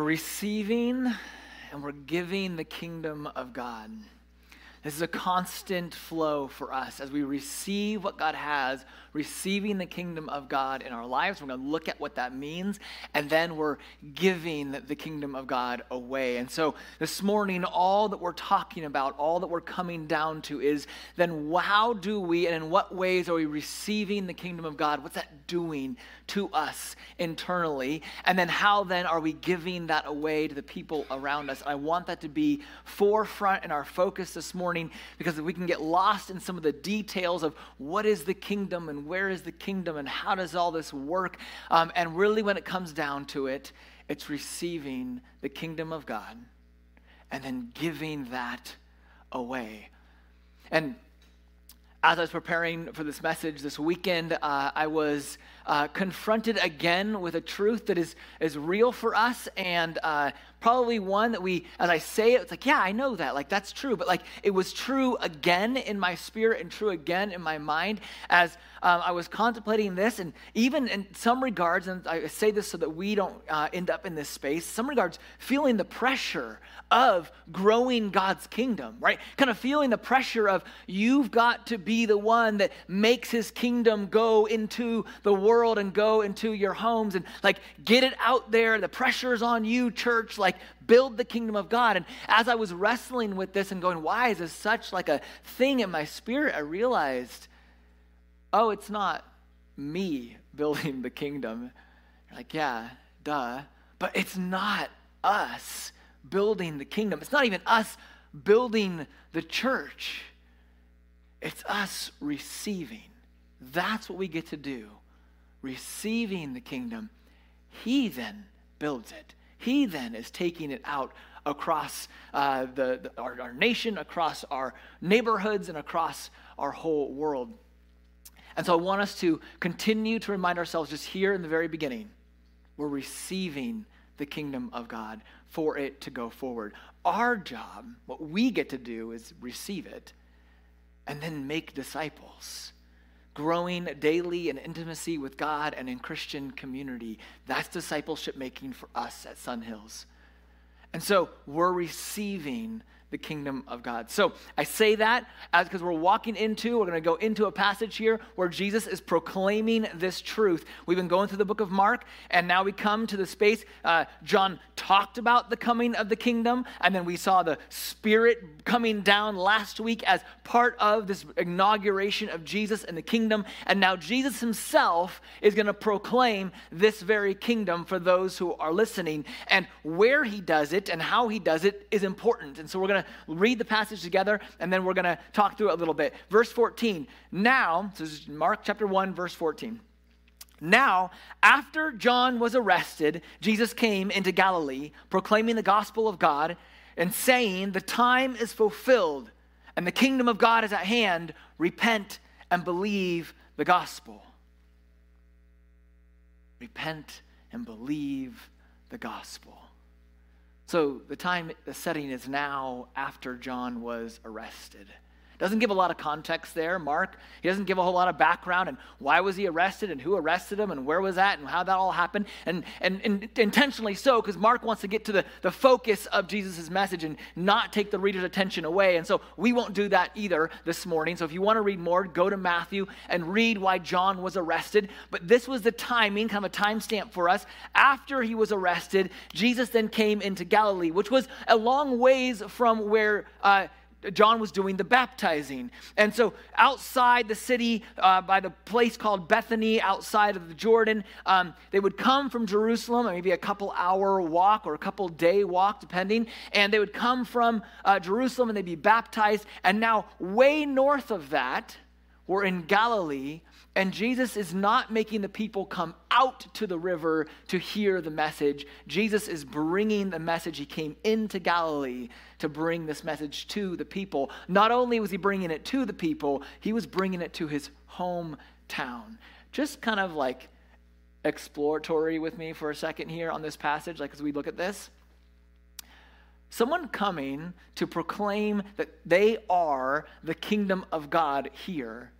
We're receiving and we're giving the kingdom of God. This is a constant flow for us as we receive what God has, receiving the kingdom of God in our lives. We're going to look at what that means, and then we're giving the kingdom of God away. And so this morning, all that we're talking about, all that we're coming down to is then how do we and in what ways are we receiving the kingdom of God? What's that doing to us internally? And then how then are we giving that away to the people around us? I want that to be forefront in our focus this morning morning because we can get lost in some of the details of what is the kingdom and where is the kingdom and how does all this work. Um, and really, when it comes down to it, it's receiving the kingdom of God and then giving that away. And as I was preparing for this message this weekend, uh, I was uh, confronted again with a truth that is, is real for us and uh, probably one that we, as I say it, it's like, yeah, I know that. Like, that's true. But like, it was true again in my spirit and true again in my mind as um, I was contemplating this. And even in some regards, and I say this so that we don't uh, end up in this space, some regards, feeling the pressure of growing God's kingdom, right? Kind of feeling the pressure of you've got to be the one that makes his kingdom go into the world and go into your homes and like get it out there. The pressure is on you, church. Like, build the kingdom of God. And as I was wrestling with this and going, why is this such like a thing in my spirit? I realized, oh, it's not me building the kingdom. You're like, yeah, duh. But it's not us building the kingdom. It's not even us building the church. It's us receiving. That's what we get to do. Receiving the kingdom. He then builds it. He then is taking it out across uh, the, the our, our nation, across our neighborhoods, and across our whole world. And so I want us to continue to remind ourselves just here in the very beginning we're receiving the kingdom of God for it to go forward. Our job, what we get to do is receive it and then make disciples growing daily in intimacy with God and in Christian community. That's discipleship making for us at Sun Hills. And so we're receiving the kingdom of God. So I say that as because we're walking into, we're going to go into a passage here where Jesus is proclaiming this truth. We've been going through the book of Mark, and now we come to the space. Uh, John talked about the coming of the kingdom, and then we saw the Spirit coming down last week as part of this inauguration of Jesus and the kingdom. And now Jesus himself is going to proclaim this very kingdom for those who are listening. And where he does it and how he does it is important. And so we're going to to read the passage together and then we're going to talk through it a little bit. Verse 14. Now, so this is Mark chapter 1, verse 14. Now, after John was arrested, Jesus came into Galilee, proclaiming the gospel of God and saying, The time is fulfilled and the kingdom of God is at hand. Repent and believe the gospel. Repent and believe the gospel. So the time, the setting is now after John was arrested. Doesn't give a lot of context there, Mark. He doesn't give a whole lot of background and why was he arrested and who arrested him and where was that and how that all happened. And, and, and intentionally so, because Mark wants to get to the, the focus of Jesus' message and not take the reader's attention away. And so we won't do that either this morning. So if you want to read more, go to Matthew and read why John was arrested. But this was the timing, kind of a timestamp for us. After he was arrested, Jesus then came into Galilee, which was a long ways from where uh, John was doing the baptizing. And so, outside the city, uh, by the place called Bethany, outside of the Jordan, um, they would come from Jerusalem, maybe a couple hour walk or a couple day walk, depending. And they would come from uh, Jerusalem and they'd be baptized. And now, way north of that, we're in Galilee, and Jesus is not making the people come out to the river to hear the message. Jesus is bringing the message. He came into Galilee to bring this message to the people. Not only was he bringing it to the people, he was bringing it to his hometown. Just kind of like exploratory with me for a second here on this passage, like as we look at this. Someone coming to proclaim that they are the kingdom of God here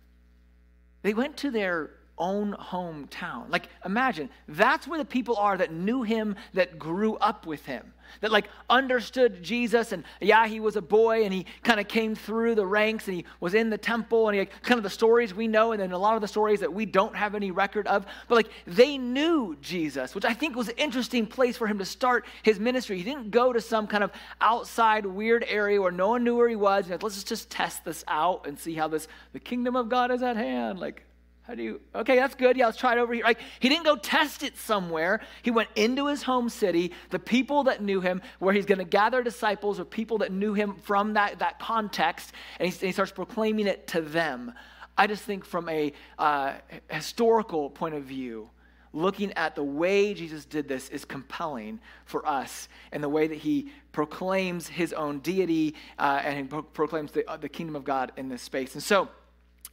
they went to their own hometown. Like, imagine that's where the people are that knew him, that grew up with him that like understood Jesus and yeah, he was a boy and he kind of came through the ranks and he was in the temple and he like, kind of the stories we know and then a lot of the stories that we don't have any record of. But like they knew Jesus, which I think was an interesting place for him to start his ministry. He didn't go to some kind of outside weird area where no one knew where he was. Like, Let's just test this out and see how this the kingdom of God is at hand. Like how do you, okay, that's good. Yeah, let's try it over here. Like, he didn't go test it somewhere. He went into his home city, the people that knew him, where he's going to gather disciples or people that knew him from that, that context, and he, he starts proclaiming it to them. I just think from a uh, historical point of view, looking at the way Jesus did this is compelling for us and the way that he proclaims his own deity uh, and he pro- proclaims the, uh, the kingdom of God in this space. And so,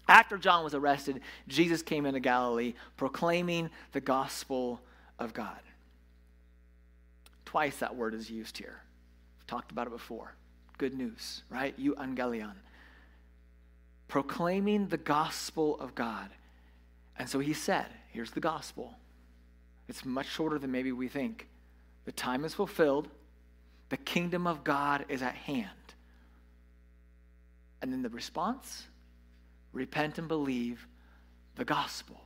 after John was arrested, Jesus came into Galilee proclaiming the gospel of God. Twice that word is used here. We've talked about it before. Good news, right? Euangelion. Proclaiming the gospel of God. And so he said, here's the gospel. It's much shorter than maybe we think. The time is fulfilled. The kingdom of God is at hand. And then the response? Repent and believe the gospel,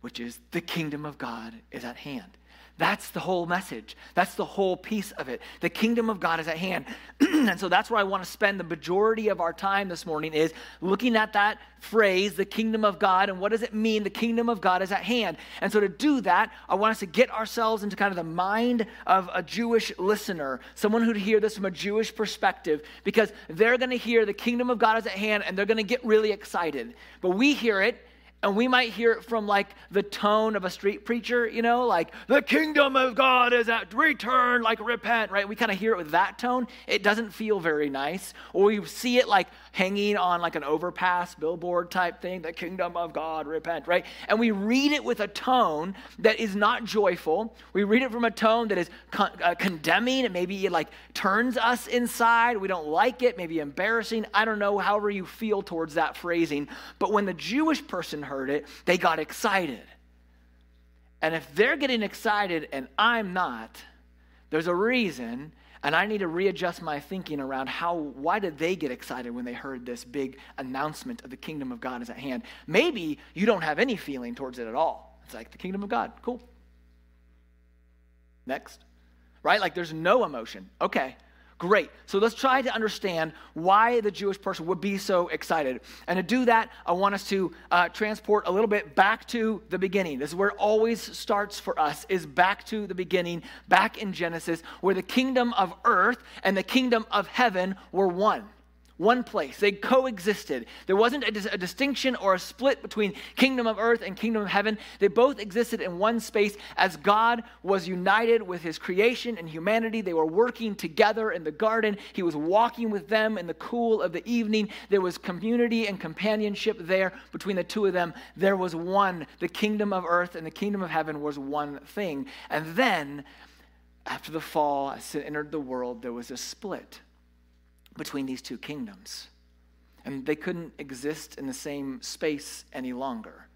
which is the kingdom of God is at hand. That's the whole message. That's the whole piece of it. The kingdom of God is at hand. and so that's where I want to spend the majority of our time this morning is looking at that phrase, the kingdom of God, and what does it mean the kingdom of God is at hand. And so to do that, I want us to get ourselves into kind of the mind of a Jewish listener, someone who'd hear this from a Jewish perspective, because they're going to hear the kingdom of God is at hand and they're going to get really excited. But we hear it and we might hear it from like the tone of a street preacher, you know, like the kingdom of God is at return, like repent, right? We kind of hear it with that tone. It doesn't feel very nice. Or we see it like hanging on like an overpass billboard type thing, the kingdom of God, repent, right? And we read it with a tone that is not joyful. We read it from a tone that is con- uh, condemning. It maybe it like turns us inside. We don't like it, maybe embarrassing. I don't know, however you feel towards that phrasing. But when the Jewish person heard it, they got excited. And if they're getting excited and I'm not, there's a reason, and I need to readjust my thinking around how, why did they get excited when they heard this big announcement of the kingdom of God is at hand? Maybe you don't have any feeling towards it at all. It's like the kingdom of God, cool. Next, right? Like there's no emotion. Okay, Great. So let's try to understand why the Jewish person would be so excited. And to do that, I want us to uh, transport a little bit back to the beginning. This is where it always starts for us, is back to the beginning, back in Genesis, where the kingdom of earth and the kingdom of heaven were one one place. They coexisted. There wasn't a, a, distinction or a split between kingdom of earth and kingdom of heaven. They both existed in one space as God was united with his creation and humanity. They were working together in the garden. He was walking with them in the cool of the evening. There was community and companionship there between the two of them. There was one. The kingdom of earth and the kingdom of heaven was one thing. And then, after the fall, as sin entered the world, there was a split between these two kingdoms. And they couldn't exist in the same space any longer.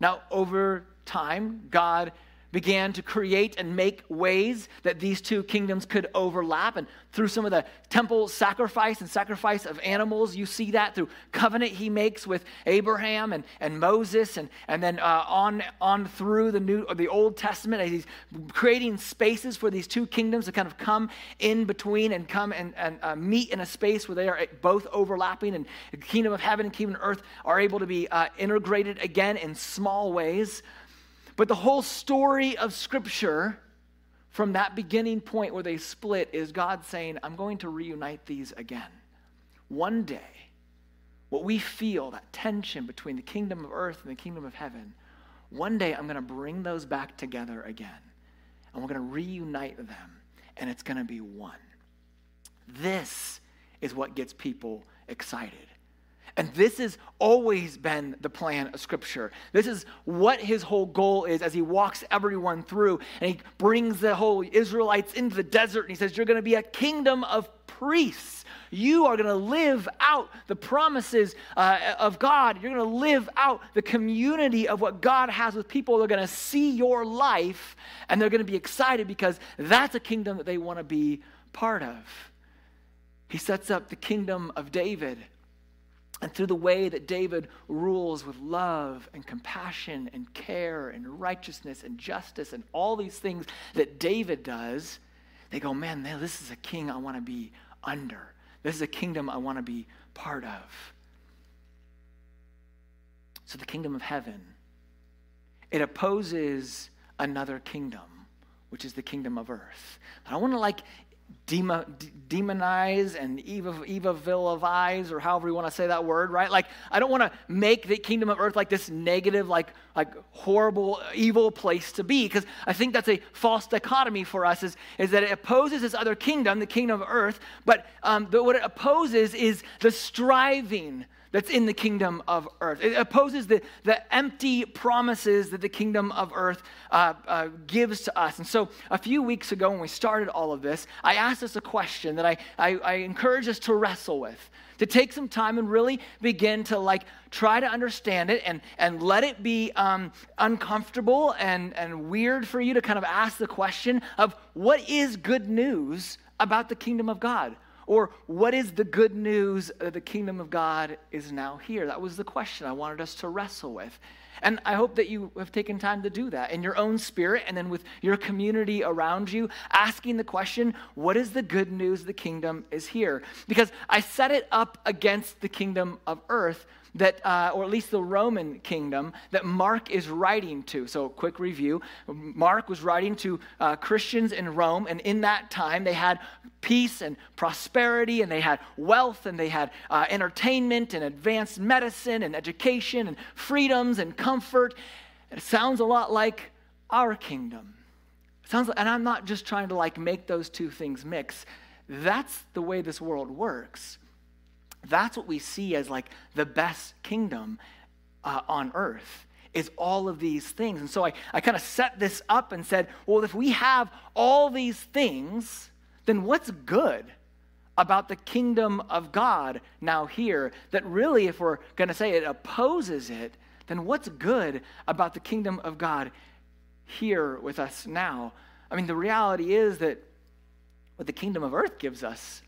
Now, over time, God began to create and make ways that these two kingdoms could overlap. And through some of the temple sacrifice and sacrifice of animals, you see that through covenant he makes with Abraham and, and Moses, and, and then uh, on, on through the New the Old Testament, he's creating spaces for these two kingdoms to kind of come in between and come and, and uh, meet in a space where they are both overlapping, and the kingdom of heaven and kingdom of earth are able to be uh, integrated again in small ways. But the whole story of Scripture, from that beginning point where they split, is God saying, I'm going to reunite these again. One day, what we feel, that tension between the kingdom of earth and the kingdom of heaven, one day I'm going to bring those back together again. And we're going to reunite them, and it's going to be one. This is what gets people excited. And this has always been the plan of Scripture. This is what his whole goal is as he walks everyone through and he brings the whole Israelites into the desert and he says, You're going to be a kingdom of priests. You are going to live out the promises uh, of God. You're going to live out the community of what God has with people. They're going to see your life and they're going to be excited because that's a kingdom that they want to be part of. He sets up the kingdom of David. And through the way that David rules with love and compassion and care and righteousness and justice and all these things that David does, they go, man, this is a king I want to be under. This is a kingdom I want to be part of. So the kingdom of heaven, it opposes another kingdom, which is the kingdom of earth. But I want to like demonize and eva vilifies or however you want to say that word right? Like i don't want to make the kingdom of earth like this negative like like horrible evil place to be because i think that's a false dichotomy for us is, is that it opposes this other kingdom the kingdom of earth but, um, but what it opposes is the striving that's in the kingdom of earth. It opposes the, the empty promises that the kingdom of earth uh, uh, gives to us. And so, a few weeks ago, when we started all of this, I asked us a question that I, I, I encourage us to wrestle with to take some time and really begin to like try to understand it and, and let it be um, uncomfortable and, and weird for you to kind of ask the question of what is good news about the kingdom of God? Or what is the good news that the kingdom of God is now here? That was the question I wanted us to wrestle with. And I hope that you have taken time to do that in your own spirit and then with your community around you, asking the question, what is the good news the kingdom is here? Because I set it up against the kingdom of earth that, uh, or at least the Roman kingdom, that Mark is writing to. So, quick review Mark was writing to uh, Christians in Rome, and in that time they had peace and prosperity, and they had wealth, and they had uh, entertainment, and advanced medicine, and education, and freedoms, and comfort. It sounds a lot like our kingdom. Sounds like, and I'm not just trying to like make those two things mix. That's the way this world works. That's what we see as like the best kingdom uh, on earth is all of these things. And so I, I kind of set this up and said, well, if we have all these things, then what's good about the kingdom of God now here? That really, if we're going to say it opposes it, then what's good about the kingdom of God here with us now? I mean, the reality is that what the kingdom of earth gives us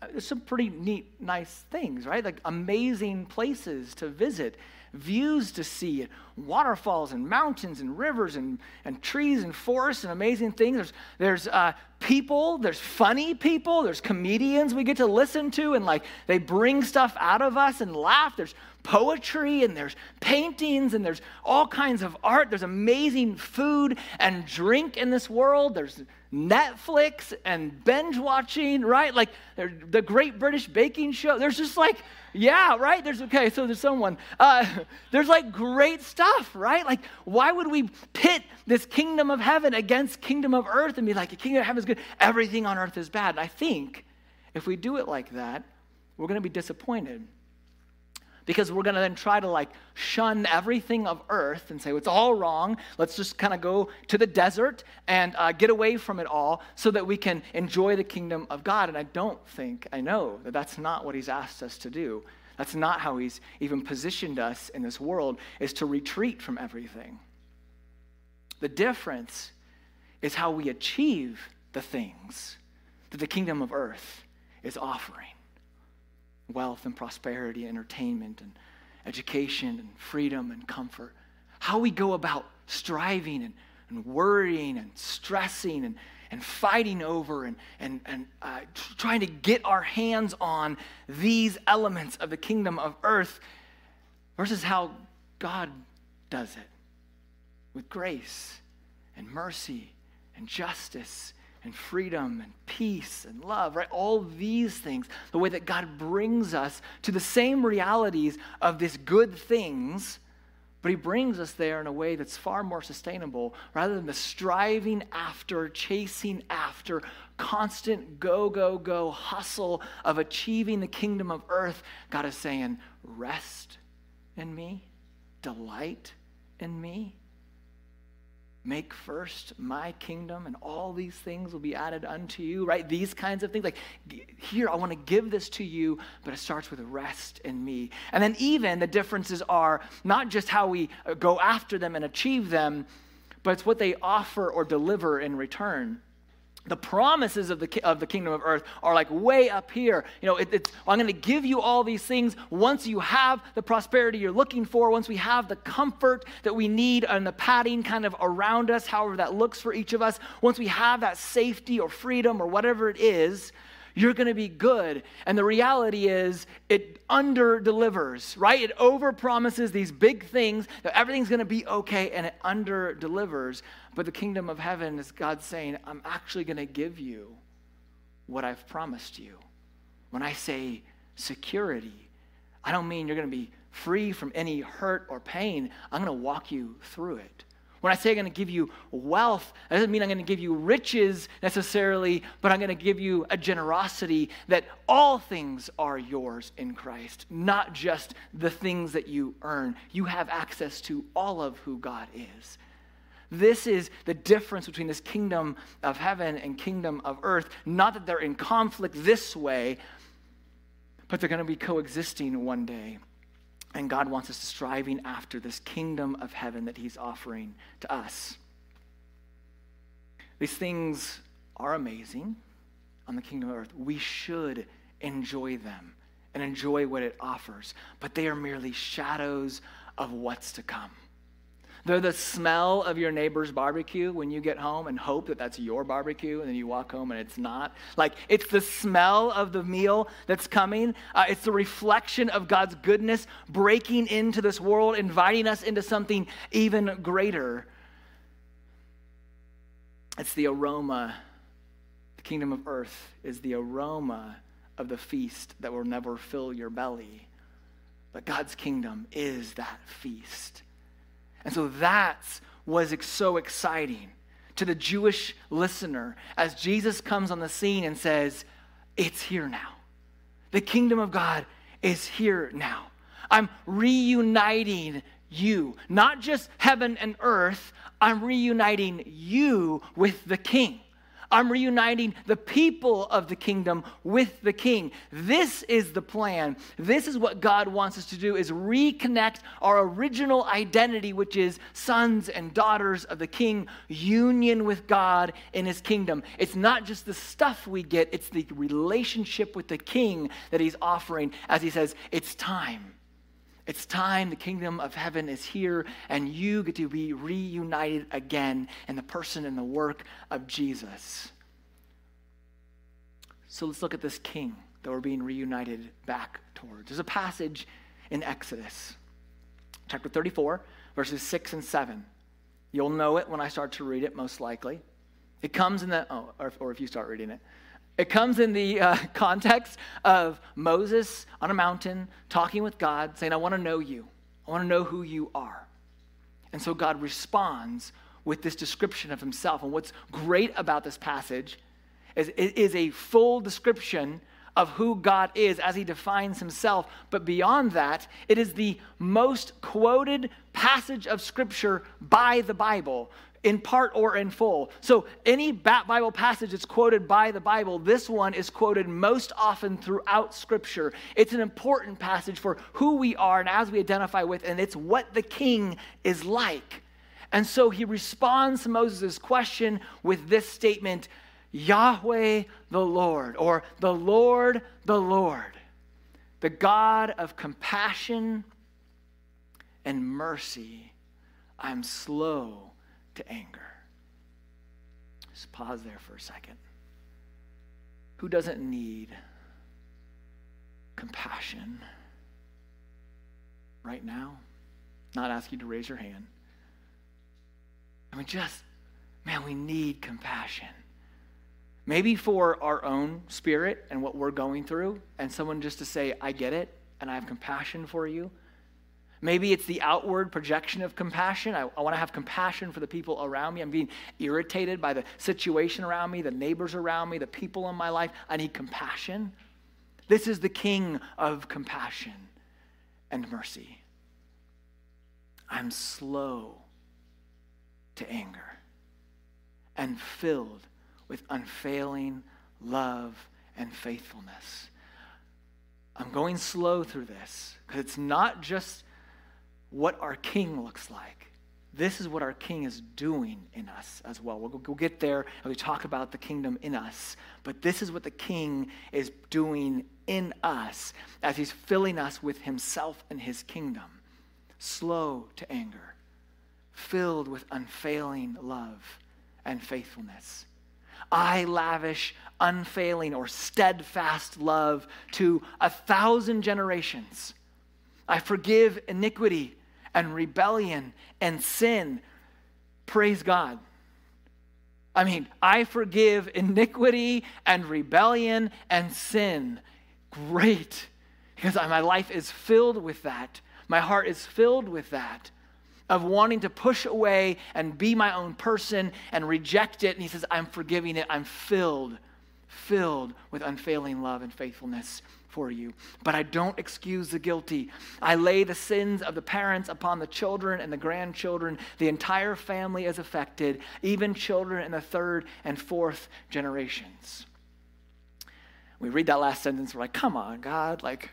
there's some pretty neat, nice things, right? Like amazing places to visit, views to see, waterfalls and mountains and rivers and, and trees and forests and amazing things. There's, there's uh, people, there's funny people, there's comedians we get to listen to and like they bring stuff out of us and laugh. There's poetry and there's paintings and there's all kinds of art. There's amazing food and drink in this world. There's Netflix and binge watching, right? Like the Great British Baking Show. There's just like, yeah, right? There's, okay, so there's someone. Uh, there's like great stuff, right? Like, why would we pit this kingdom of heaven against kingdom of earth and be like, the kingdom of heaven is good, everything on earth is bad? And I think if we do it like that, we're going to be disappointed because we're going to then try to like shun everything of earth and say well, it's all wrong. Let's just kind of go to the desert and uh, get away from it all so that we can enjoy the kingdom of god. And i don't think i know that that's not what he's asked us to do. That's not how he's even positioned us in this world is to retreat from everything. The difference is how we achieve the things that the kingdom of earth is offering wealth and prosperity, entertainment and education and freedom and comfort. How we go about striving and, and worrying and stressing and, and fighting over and, and, and uh, trying to get our hands on these elements of the kingdom of earth versus how God does it with grace and mercy and justice and freedom and peace and love, right? All these things, the way that God brings us to the same realities of these good things, but He brings us there in a way that's far more sustainable rather than the striving after, chasing after, constant go, go, go hustle of achieving the kingdom of earth. God is saying, rest in me, delight in me. Make first my kingdom and all these things will be added unto you right? These kinds of things like here i want to give this to you but it starts with rest in me. And then even the differences are not just how we uh, go after them and achieve them but it's what they offer or deliver in return the promises of the, of the kingdom of earth are like way up here. You know, it, it's, I'm going to give you all these things once you have the prosperity you're looking for, once we have the comfort that we need and the padding kind of around us, however that looks for each of us, once we have that safety or freedom or whatever it is, you're going to be good. And the reality is, it under delivers, right? It over promises these big things that everything's going to be okay, and it under delivers. But the kingdom of heaven is God saying, I'm actually going to give you what I've promised you. When I say security, I don't mean you're going to be free from any hurt or pain. I'm going to walk you through it. When I say I'm going to give you wealth, that doesn't mean I'm going to give you riches necessarily, but I'm going to give you a generosity that all things are yours in Christ, not just the things that you earn. You have access to all of who God is. This is the difference between this kingdom of heaven and kingdom of earth. Not that they're in conflict this way, but they're going to be coexisting one day. And God wants us to striving after this kingdom of heaven that He's offering to us. These things are amazing on the kingdom of earth. We should enjoy them and enjoy what it offers, but they are merely shadows of what's to come. They're the smell of your neighbor's barbecue when you get home and hope that that's your barbecue, and then you walk home and it's not. Like, it's the smell of the meal that's coming. Uh, it's the reflection of God's goodness breaking into this world, inviting us into something even greater. It's the aroma. The kingdom of earth is the aroma of the feast that will never fill your belly. But God's kingdom is that feast. And so that's was so exciting to the Jewish listener as Jesus comes on the scene and says, It's here now. The kingdom of God is here now. I'm reuniting you, not just heaven and earth, I'm reuniting you with the king. I'm reuniting the people of the kingdom with the king. This is the plan. This is what God wants us to do is reconnect our original identity which is sons and daughters of the king, union with God in his kingdom. It's not just the stuff we get, it's the relationship with the king that he's offering as he says, "It's time." It's time. The kingdom of heaven is here, and you get to be reunited again in the person and the work of Jesus. So let's look at this king that we're being reunited back towards. There's a passage in Exodus, chapter 34, verses 6 and 7. You'll know it when I start to read it, most likely. It comes in the, oh, or, or if you start reading it. It comes in the uh, context of Moses on a mountain talking with God, saying, I want to know you. I want to know who you are. And so God responds with this description of himself. And what's great about this passage is it is a full description of who God is as he defines himself. But beyond that, it is the most quoted passage of Scripture by the Bible in part or in full. So, any Bible passage that's quoted by the Bible, this one is quoted most often throughout Scripture. It's an important passage for who we are and as we identify with, and it's what the king is like. And so he responds to Moses' question with this statement Yahweh the Lord, or the Lord the Lord, the God of compassion and mercy. I'm slow to anger. Just pause there for a second. Who doesn't need compassion right now? Not ask you to raise your hand. I mean, just, man, we need compassion. Maybe for our own spirit and what we're going through, and someone just to say, I get it, and I have compassion for you. Maybe it's the outward projection of compassion. I, I want to have compassion for the people around me. I'm being irritated by the situation around me, the neighbors around me, the people in my life. I need compassion. This is the king of compassion and mercy. I'm slow to anger and filled with unfailing love and faithfulness. I'm going slow through this because it's not just what our king looks like. This is what our king is doing in us as well. We'll, we'll get there as we talk about the kingdom in us. But this is what the king is doing in us as he's filling us with himself and his kingdom. Slow to anger, filled with unfailing love and faithfulness. I lavish unfailing or steadfast love to a thousand generations. I forgive iniquity and rebellion and sin. Praise God. I mean, I forgive iniquity and rebellion and sin. Great. Because my life is filled with that. My heart is filled with that of wanting to push away and be my own person and reject it. And he says, I'm forgiving it. I'm filled, filled with unfailing love and faithfulness for you. But I don't excuse the guilty. I lay the sins of the parents upon the children and the grandchildren. The entire family is affected, even children in the third and fourth generations. We read that last sentence, we're like, come on, God, like,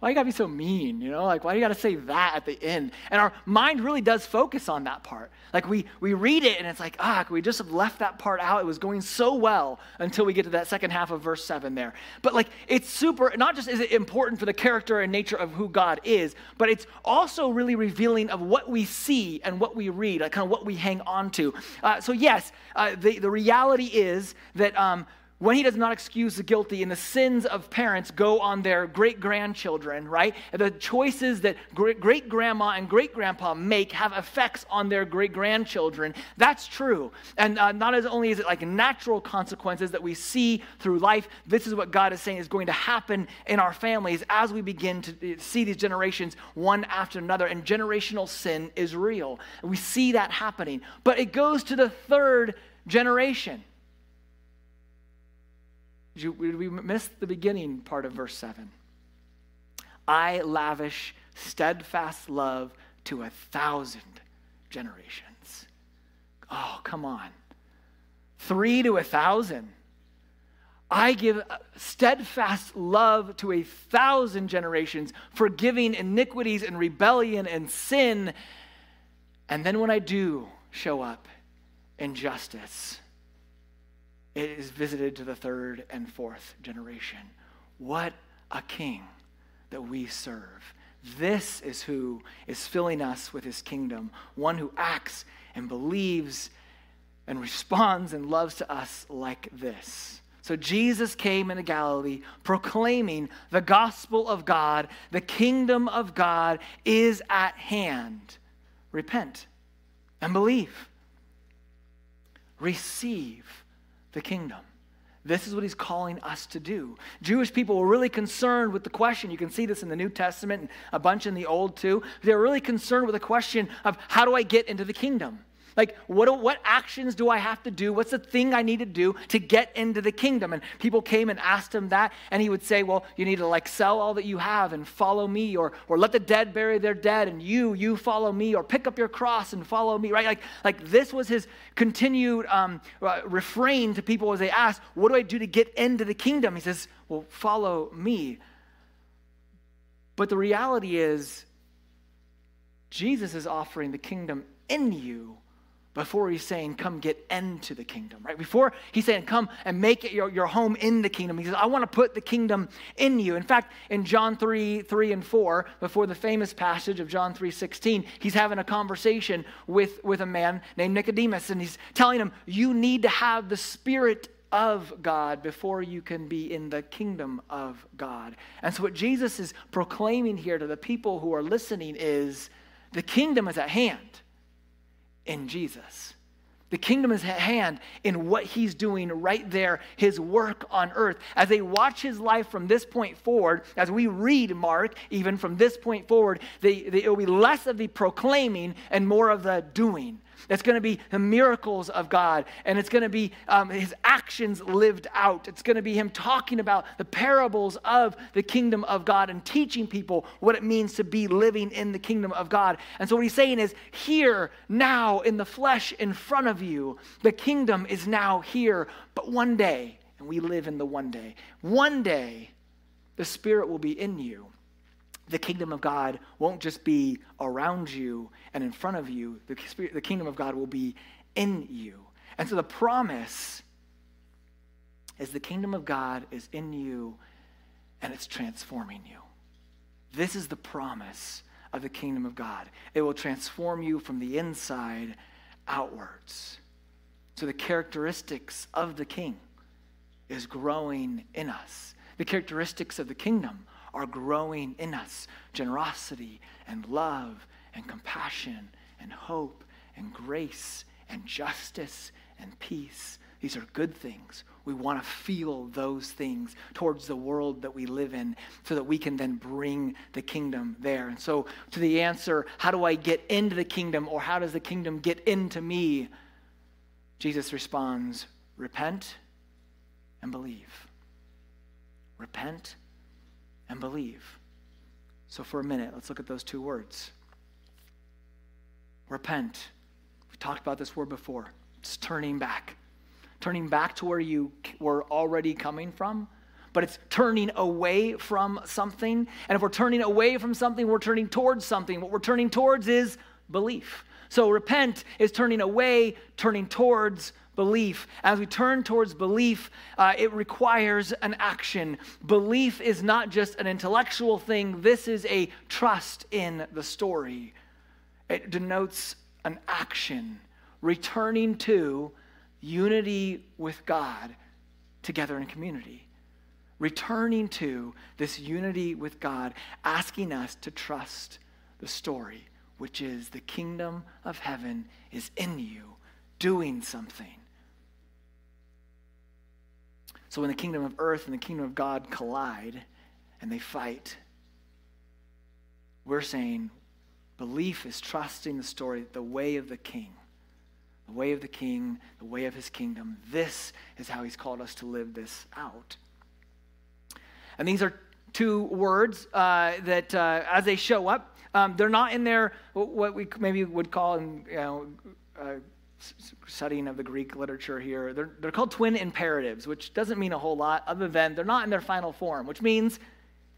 why you gotta be so mean? You know, like why you gotta say that at the end? And our mind really does focus on that part. Like we we read it and it's like, ah, we just have left that part out? It was going so well until we get to that second half of verse seven there. But like it's super. Not just is it important for the character and nature of who God is, but it's also really revealing of what we see and what we read, like kind of what we hang on to. Uh, so yes, uh, the the reality is that. Um, when he does not excuse the guilty and the sins of parents go on their great grandchildren, right? The choices that great grandma and great grandpa make have effects on their great grandchildren. That's true. And uh, not as only is it like natural consequences that we see through life, this is what God is saying is going to happen in our families as we begin to uh, see these generations one after another. And generational sin is real. We see that happening. But it goes to the third generation. You, we miss the beginning part of verse 7. I lavish steadfast love to a thousand generations. Oh, come on. Three to a thousand. I give steadfast love to a thousand generations, forgiving iniquities and rebellion and sin. And then when I do show up in justice, it is visited to the third and fourth generation. What a king that we serve. This is who is filling us with his kingdom, one who acts and believes and responds and loves to us like this. So Jesus came into Galilee proclaiming the gospel of God. The kingdom of God is at hand. Repent and believe. Receive the kingdom. This is what he's calling us to do. Jewish people were really concerned with the question. You can see this in the New Testament and a bunch in the Old too. They're really concerned with the question of how do I get into the kingdom? Like, what, what actions do I have to do? What's the thing I need to do to get into the kingdom? And people came and asked him that, and he would say, Well, you need to like sell all that you have and follow me, or, or let the dead bury their dead, and you, you follow me, or pick up your cross and follow me, right? Like, like this was his continued um, uh, refrain to people as they asked, What do I do to get into the kingdom? He says, Well, follow me. But the reality is, Jesus is offering the kingdom in you before he's saying, come get into the kingdom, right? Before he's saying, come and make it your, your home in the kingdom, he says, I want to put the kingdom in you. In fact, in John 3, 3 and 4, before the famous passage of John 3, 16, he's having a conversation with, with a man named Nicodemus, and he's telling him, you need to have the spirit of God before you can be in the kingdom of God. And so what Jesus is proclaiming here to the people who are listening is, the kingdom is at hand in Jesus. The kingdom is at hand in what he's doing right there, his work on earth. As they watch his life from this point forward, as we read Mark, even from this point forward, they, they, it will be less of the proclaiming and more of the doing. It's going to be the miracles of God, and it's going to be um, his actions lived out. It's going to be him talking about the parables of the kingdom of God and teaching people what it means to be living in the kingdom of God. And so, what he's saying is, here, now, in the flesh, in front of you, the kingdom is now here. But one day, and we live in the one day, one day, the Spirit will be in you the kingdom of God won't just be around you and in front of you, the, the kingdom of God will be in you. And so the promise is the kingdom of God is in you and it's transforming you. This is the promise of the kingdom of God. It will transform you from the inside outwards. So the characteristics of the king is growing in us. The characteristics of the kingdom are growing in us generosity and love and compassion and hope and grace and justice and peace. These are good things. We want to feel those things towards the world that we live in so that we can then bring the kingdom there. And so, to the answer, how do I get into the kingdom or how does the kingdom get into me? Jesus responds, repent and believe. Repent and believe. So, for a minute, let's look at those two words repent. We've talked about this word before. It's turning back. Turning back to where you were already coming from, but it's turning away from something. And if we're turning away from something, we're turning towards something. What we're turning towards is belief. So, repent is turning away, turning towards belief. As we turn towards belief, uh, it requires an action. Belief is not just an intellectual thing, this is a trust in the story. It denotes an action, returning to unity with God together in community. Returning to this unity with God, asking us to trust the story, which is the kingdom of heaven is in you, doing something. So when the kingdom of earth and the kingdom of God collide and they fight, we're saying belief is trusting the story, the way of the king. The way of the king, the way of his kingdom. This is how he's called us to live this out. And these are two words uh, that, uh, as they show up, um, they're not in there, what we maybe would call, you know, uh, studying of the Greek literature here. They're, they're called twin imperatives, which doesn't mean a whole lot other than they're not in their final form, which means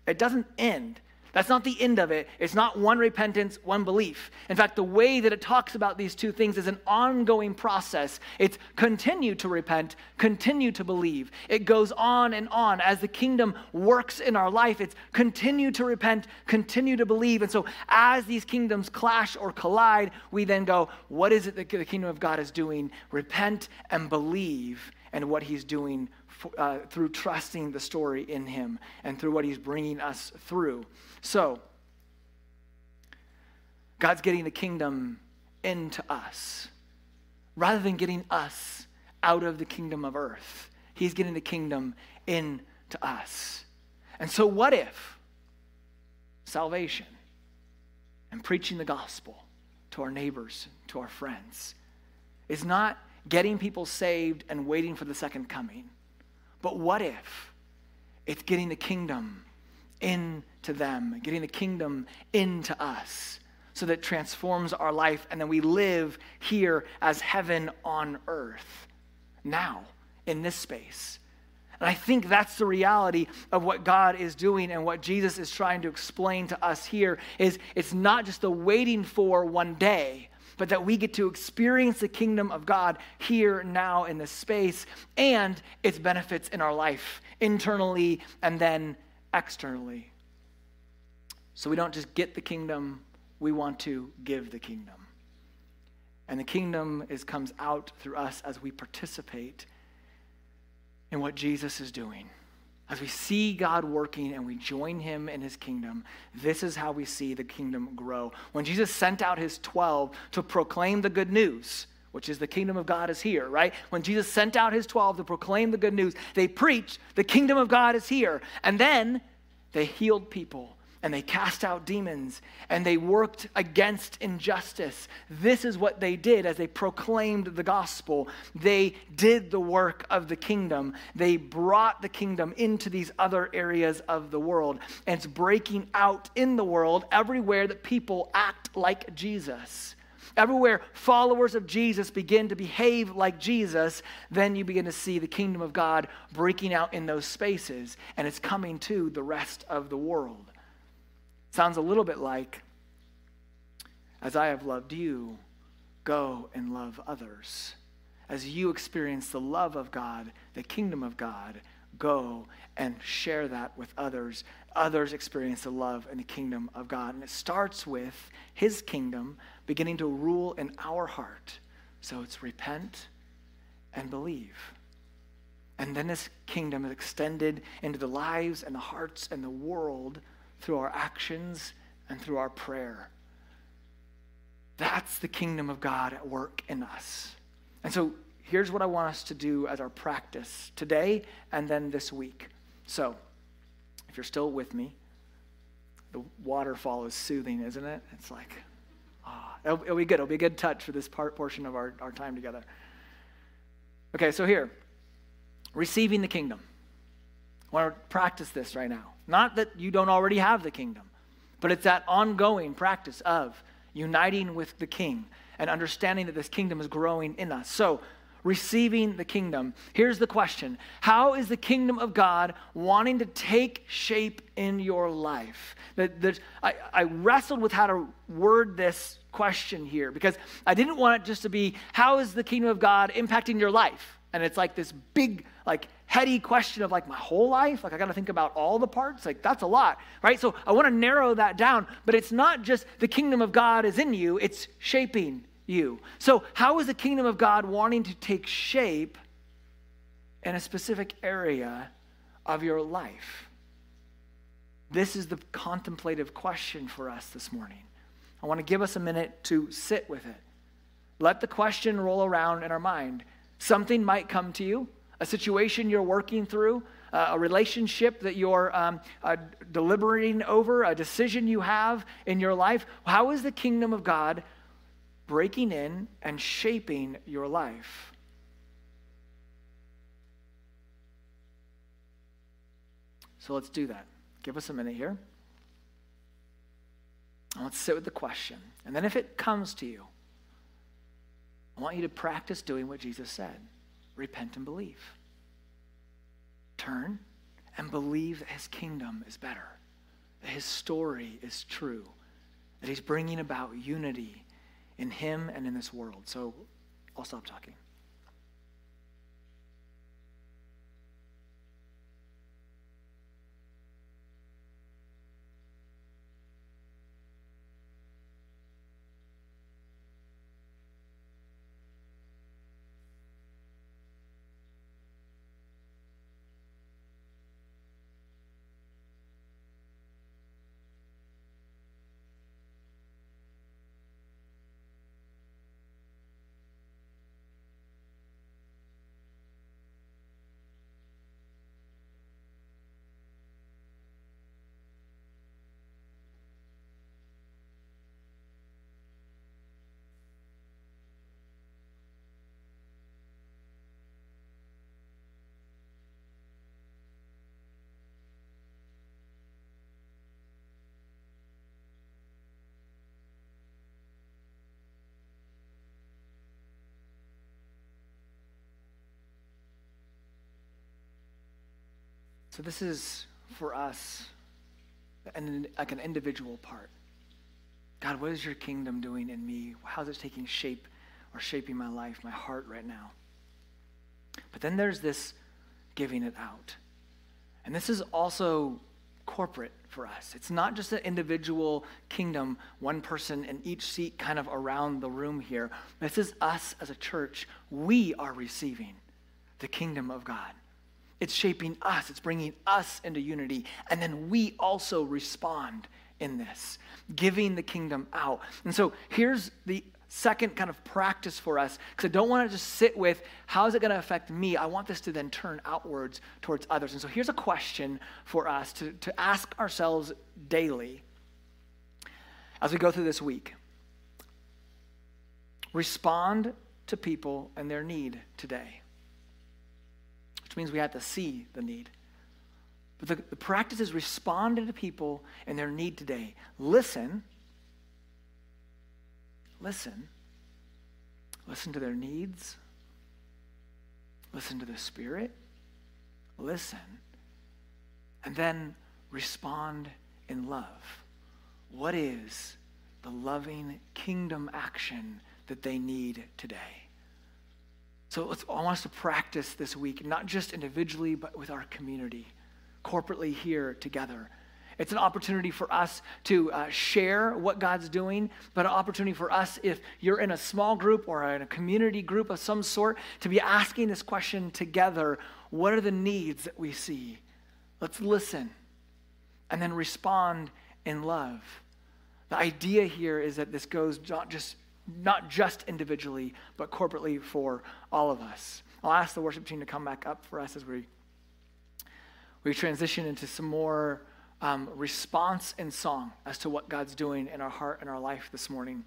it doesn't end. That's not the end of it. It's not one repentance, one belief. In fact, the way that it talks about these two things is an ongoing process. It's continue to repent, continue to believe. It goes on and on as the kingdom works in our life. It's continue to repent, continue to believe. And so, as these kingdoms clash or collide, we then go, what is it that the kingdom of God is doing? Repent and believe and what he's doing uh, through trusting the story in him and through what he's bringing us through. So, God's getting the kingdom into us rather than getting us out of the kingdom of earth. He's getting the kingdom into us. And so, what if salvation and preaching the gospel to our neighbors, to our friends, is not getting people saved and waiting for the second coming? But what if it's getting the kingdom into them, getting the kingdom into us so that it transforms our life and then we live here as heaven on earth now in this space. And I think that's the reality of what God is doing and what Jesus is trying to explain to us here is it's not just the waiting for one day, but that we get to experience the kingdom of God here now in this space and its benefits in our life internally and then externally. So we don't just get the kingdom, we want to give the kingdom. And the kingdom is comes out through us as we participate in what Jesus is doing. As we see God working and we join him in his kingdom, this is how we see the kingdom grow. When Jesus sent out his 12 to proclaim the good news, which is the kingdom of God is here, right? When Jesus sent out his 12 to proclaim the good news, they preached the kingdom of God is here. And then they healed people and they cast out demons and they worked against injustice. This is what they did as they proclaimed the gospel. They did the work of the kingdom. They brought the kingdom into these other areas of the world. And it's breaking out in the world everywhere that people act like Jesus. Everywhere followers of Jesus begin to behave like Jesus, then you begin to see the kingdom of God breaking out in those spaces, and it's coming to the rest of the world. Sounds a little bit like, as I have loved you, go and love others. As you experience the love of God, the kingdom of God, go and share that with others. Others experience the love and the kingdom of God. And it starts with his kingdom beginning to rule in our heart. So it's repent and believe. And then this kingdom is extended into the lives and the hearts and the world through our actions, and through our prayer. That's the kingdom of God at work in us. And so here's what I want us to do as our practice today and then this week. So, if you're still with me, the waterfall is soothing, isn't it? It's like, ah, oh, it'll, it'll, be good. It'll be a good touch for this part portion of our, our time together. Okay, so here, receiving the kingdom. I want to practice this right now. Not that you don't already have the kingdom, but it's that ongoing practice of uniting with the king and understanding that this kingdom is growing in us. So, receiving the kingdom. Here's the question How is the kingdom of God wanting to take shape in your life? That, I, I wrestled with how to word this question here because I didn't want it just to be, How is the kingdom of God impacting your life? And it's like this big, like, heady question of like my whole life? Like i got to think about all the parts? Like that's a lot right? So i want to narrow that down but it's not just the kingdom of god is in you it's shaping you. So how is the kingdom of god wanting to take shape in a specific area of your life? This is the contemplative question for us this morning. I want to give us a minute to sit with it. Let the question roll around in our mind. Something might come to you a situation you're working through, uh, a relationship that you're um, uh, deliberating over, a decision you have in your life. How is the kingdom of God breaking in and shaping your life? So let's do that. Give us a minute here. And let's sit with the question. And then if it comes to you, I want you to practice doing what Jesus said repent and believe. Turn and believe that his kingdom is better, that his story is true, that he's bringing about unity in him and in this world. So I'll stop talking. So this is for us an, like an individual part. God, what is your kingdom doing in me? How's it taking shape or shaping my life, my heart right now? But then there's this giving it out. And this is also corporate for us. It's not just an individual kingdom, one person in each seat kind of around the room here. This is us as a church. We are receiving the kingdom of God. It's shaping us, it's bringing us into unity. And then we also respond in this, giving the kingdom out. And so here's the second kind of practice for us because I don't want to just sit with how is it going to affect me. I want this to then turn outwards towards others. And so here's a question for us to, to ask ourselves daily as we go through this week. Respond to people and their need today, which means we have to see the need. But the, the practice is responding to people and their need today. Listen Listen. Listen to their needs. Listen to the Spirit. Listen. And then respond in love. What is the loving kingdom action that they need today? So I want us to practice this week, not just individually, but with our community, corporately here together it's an opportunity for us to uh, share what God's doing, but an opportunity for us, if you're in a small group or in a community group of some sort, to be asking this question together what are the needs that we see? Let's listen and then respond in love. The idea here is that this goes not just, not just individually, but corporately for all of us. I'll ask the worship team to come back up for us as we, we transition into some more um, response and song as to what God's doing in our heart and our life this morning.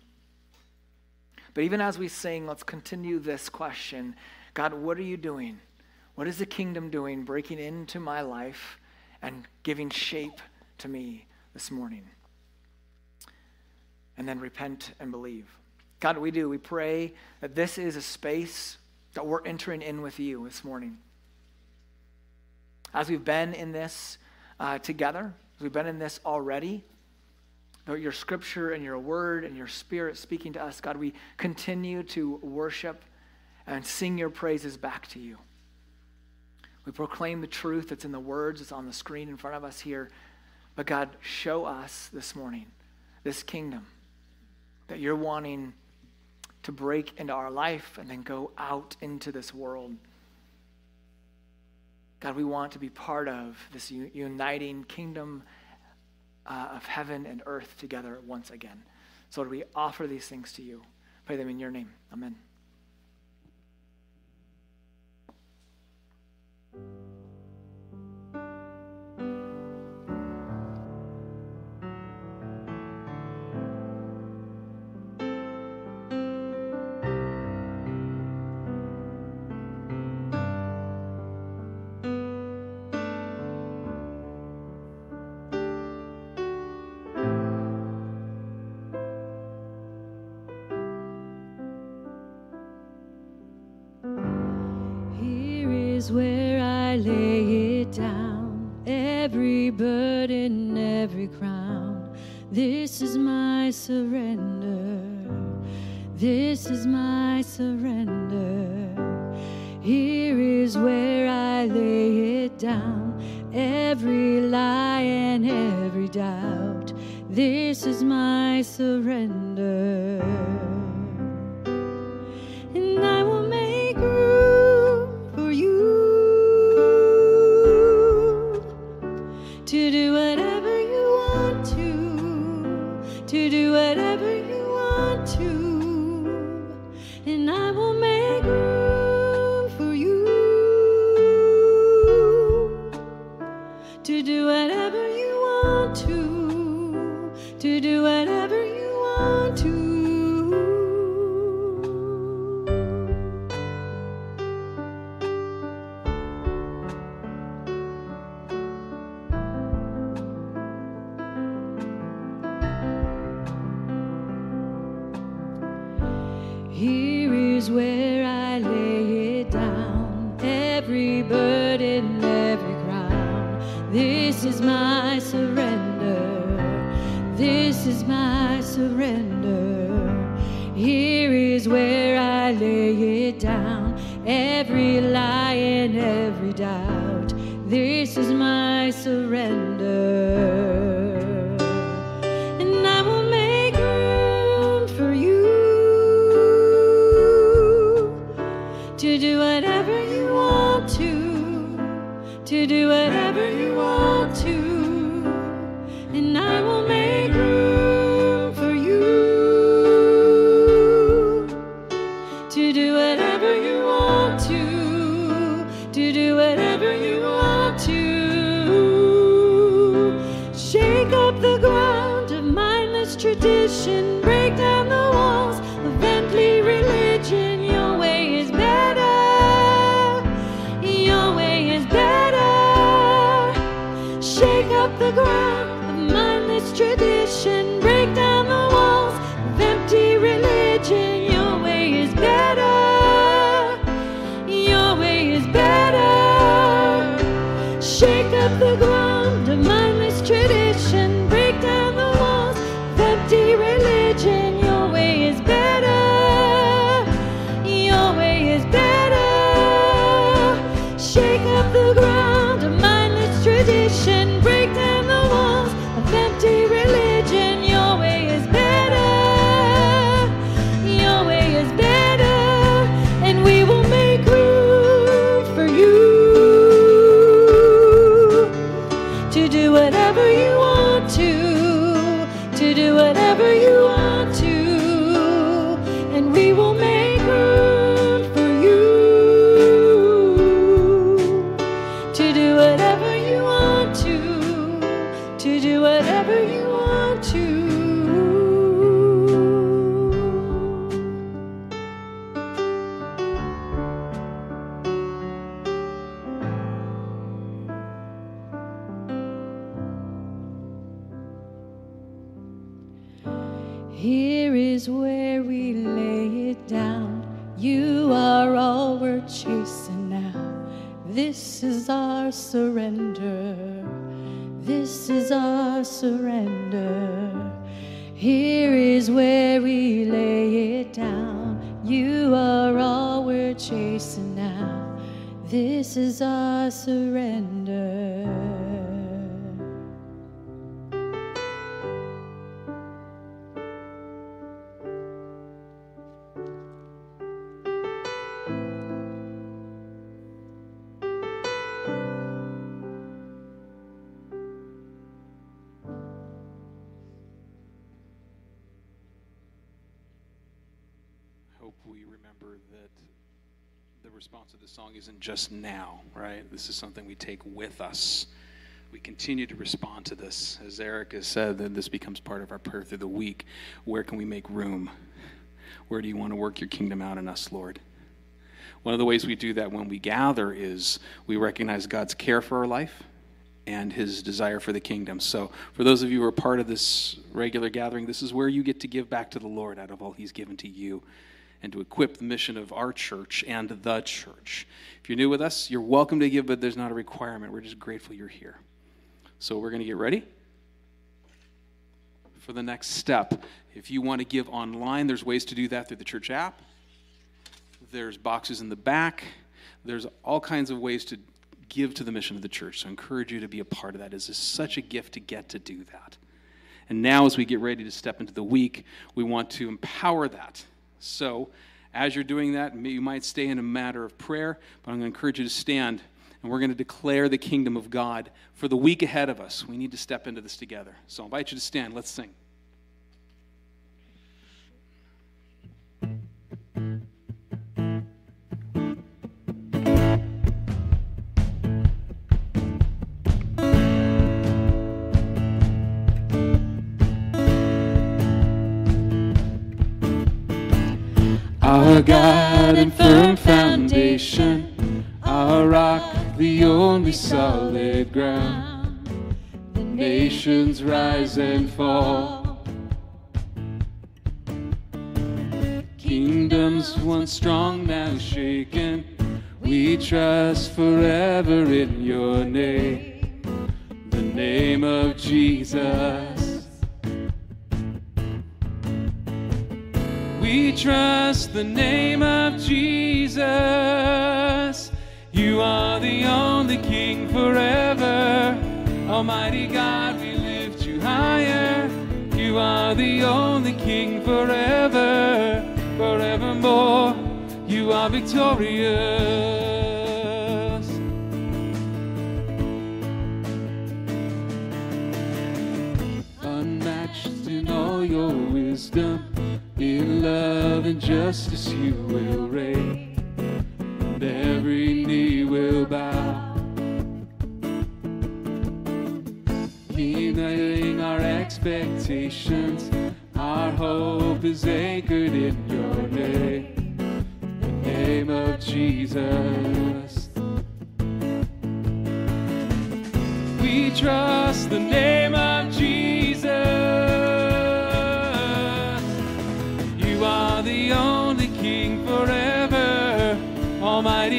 But even as we sing, let's continue this question God, what are you doing? What is the kingdom doing, breaking into my life and giving shape to me this morning? And then repent and believe. God, we do. We pray that this is a space that we're entering in with you this morning. As we've been in this uh, together, We've been in this already. Your scripture and your word and your spirit speaking to us, God, we continue to worship and sing your praises back to you. We proclaim the truth that's in the words, it's on the screen in front of us here. But God, show us this morning this kingdom that you're wanting to break into our life and then go out into this world. God, we want to be part of this uniting kingdom uh, of heaven and earth together once again. So, we offer these things to you. Pray them in your name. Amen. Will make This is our surrender. This is our surrender. Here is where we lay it down. You are all we're chasing now. This is our surrender. Isn't just now, right? This is something we take with us. We continue to respond to this. As Eric has said, that this becomes part of our prayer through the week. Where can we make room? Where do you want to work your kingdom out in us, Lord? One of the ways we do that when we gather is we recognize God's care for our life and his desire for the kingdom. So, for those of you who are part of this regular gathering, this is where you get to give back to the Lord out of all he's given to you and to equip the mission of our church and the church. If you're new with us, you're welcome to give, but there's not a requirement. We're just grateful you're here. So, we're going to get ready for the next step. If you want to give online, there's ways to do that through the church app. There's boxes in the back. There's all kinds of ways to give to the mission of the church. So I encourage you to be a part of that. It is such a gift to get to do that. And now, as we get ready to step into the week, we want to empower that. So, as you're doing that, you might stay in a matter of prayer, but I'm going to encourage you to stand and we're going to declare the kingdom of God for the week ahead of us. We need to step into this together. So, I invite you to stand. Let's sing. God and firm foundation, our rock, the only solid ground. The Nations rise and fall, kingdoms once strong, now shaken. We trust forever in your name, the name of Jesus. We trust the name of Jesus. You are the only King forever. Almighty God, we lift you higher. You are the only King forever, forevermore. You are victorious. Unmatched in all your wisdom, love and justice you will reign, and every knee will bow. Healing our expectations, Our hope is anchored in your name, the name of Jesus. We trust the name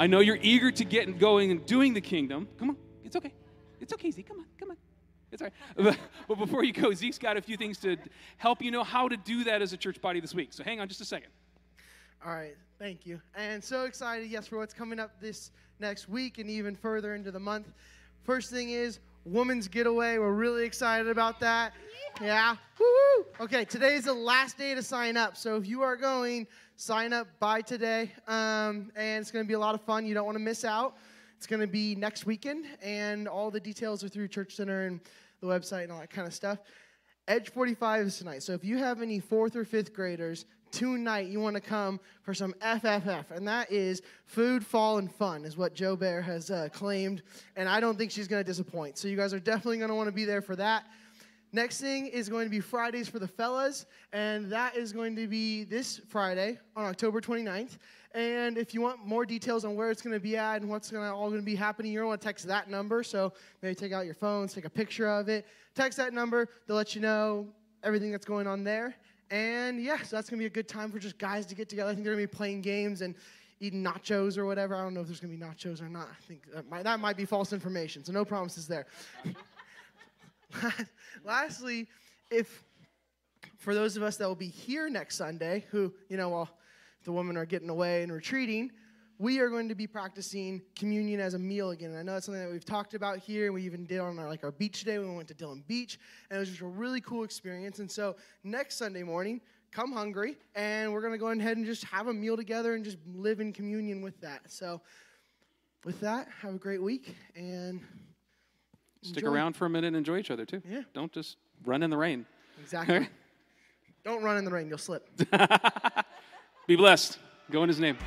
I know you're eager to get going and doing the kingdom. Come on, it's okay. It's okay, Zeke. Come on, come on. It's all right. But, but before you go, Zeke's got a few things to help you know how to do that as a church body this week. So hang on just a second. All right, thank you. And so excited, yes, for what's coming up this next week and even further into the month. First thing is Women's Getaway. We're really excited about that. Yeah. Woo! Okay, today's the last day to sign up. So if you are going, sign up by today. Um, and it's going to be a lot of fun. You don't want to miss out. It's going to be next weekend, and all the details are through Church Center and the website and all that kind of stuff. Edge 45 is tonight. So if you have any fourth or fifth graders, tonight you want to come for some FFF, and that is food, fall, and fun, is what Joe Bear has uh, claimed. And I don't think she's going to disappoint. So you guys are definitely going to want to be there for that. Next thing is going to be Fridays for the fellas, and that is going to be this Friday on October 29th. And if you want more details on where it's going to be at and what's going to all going to be happening, you're going to text that number. So maybe take out your phones, take a picture of it, text that number. They'll let you know everything that's going on there. And yeah, so that's going to be a good time for just guys to get together. I think they're going to be playing games and eating nachos or whatever. I don't know if there's going to be nachos or not. I think that might, that might be false information. So no promises there. Lastly, if for those of us that will be here next Sunday, who, you know, while the women are getting away and retreating, we are going to be practicing communion as a meal again. And I know that's something that we've talked about here, we even did on our, like our beach day we went to Dillon Beach, and it was just a really cool experience. And so next Sunday morning, come hungry, and we're going to go ahead and just have a meal together and just live in communion with that. So with that, have a great week, and Stick enjoy. around for a minute and enjoy each other too. Yeah. Don't just run in the rain. Exactly. Don't run in the rain, you'll slip. Be blessed. Go in his name.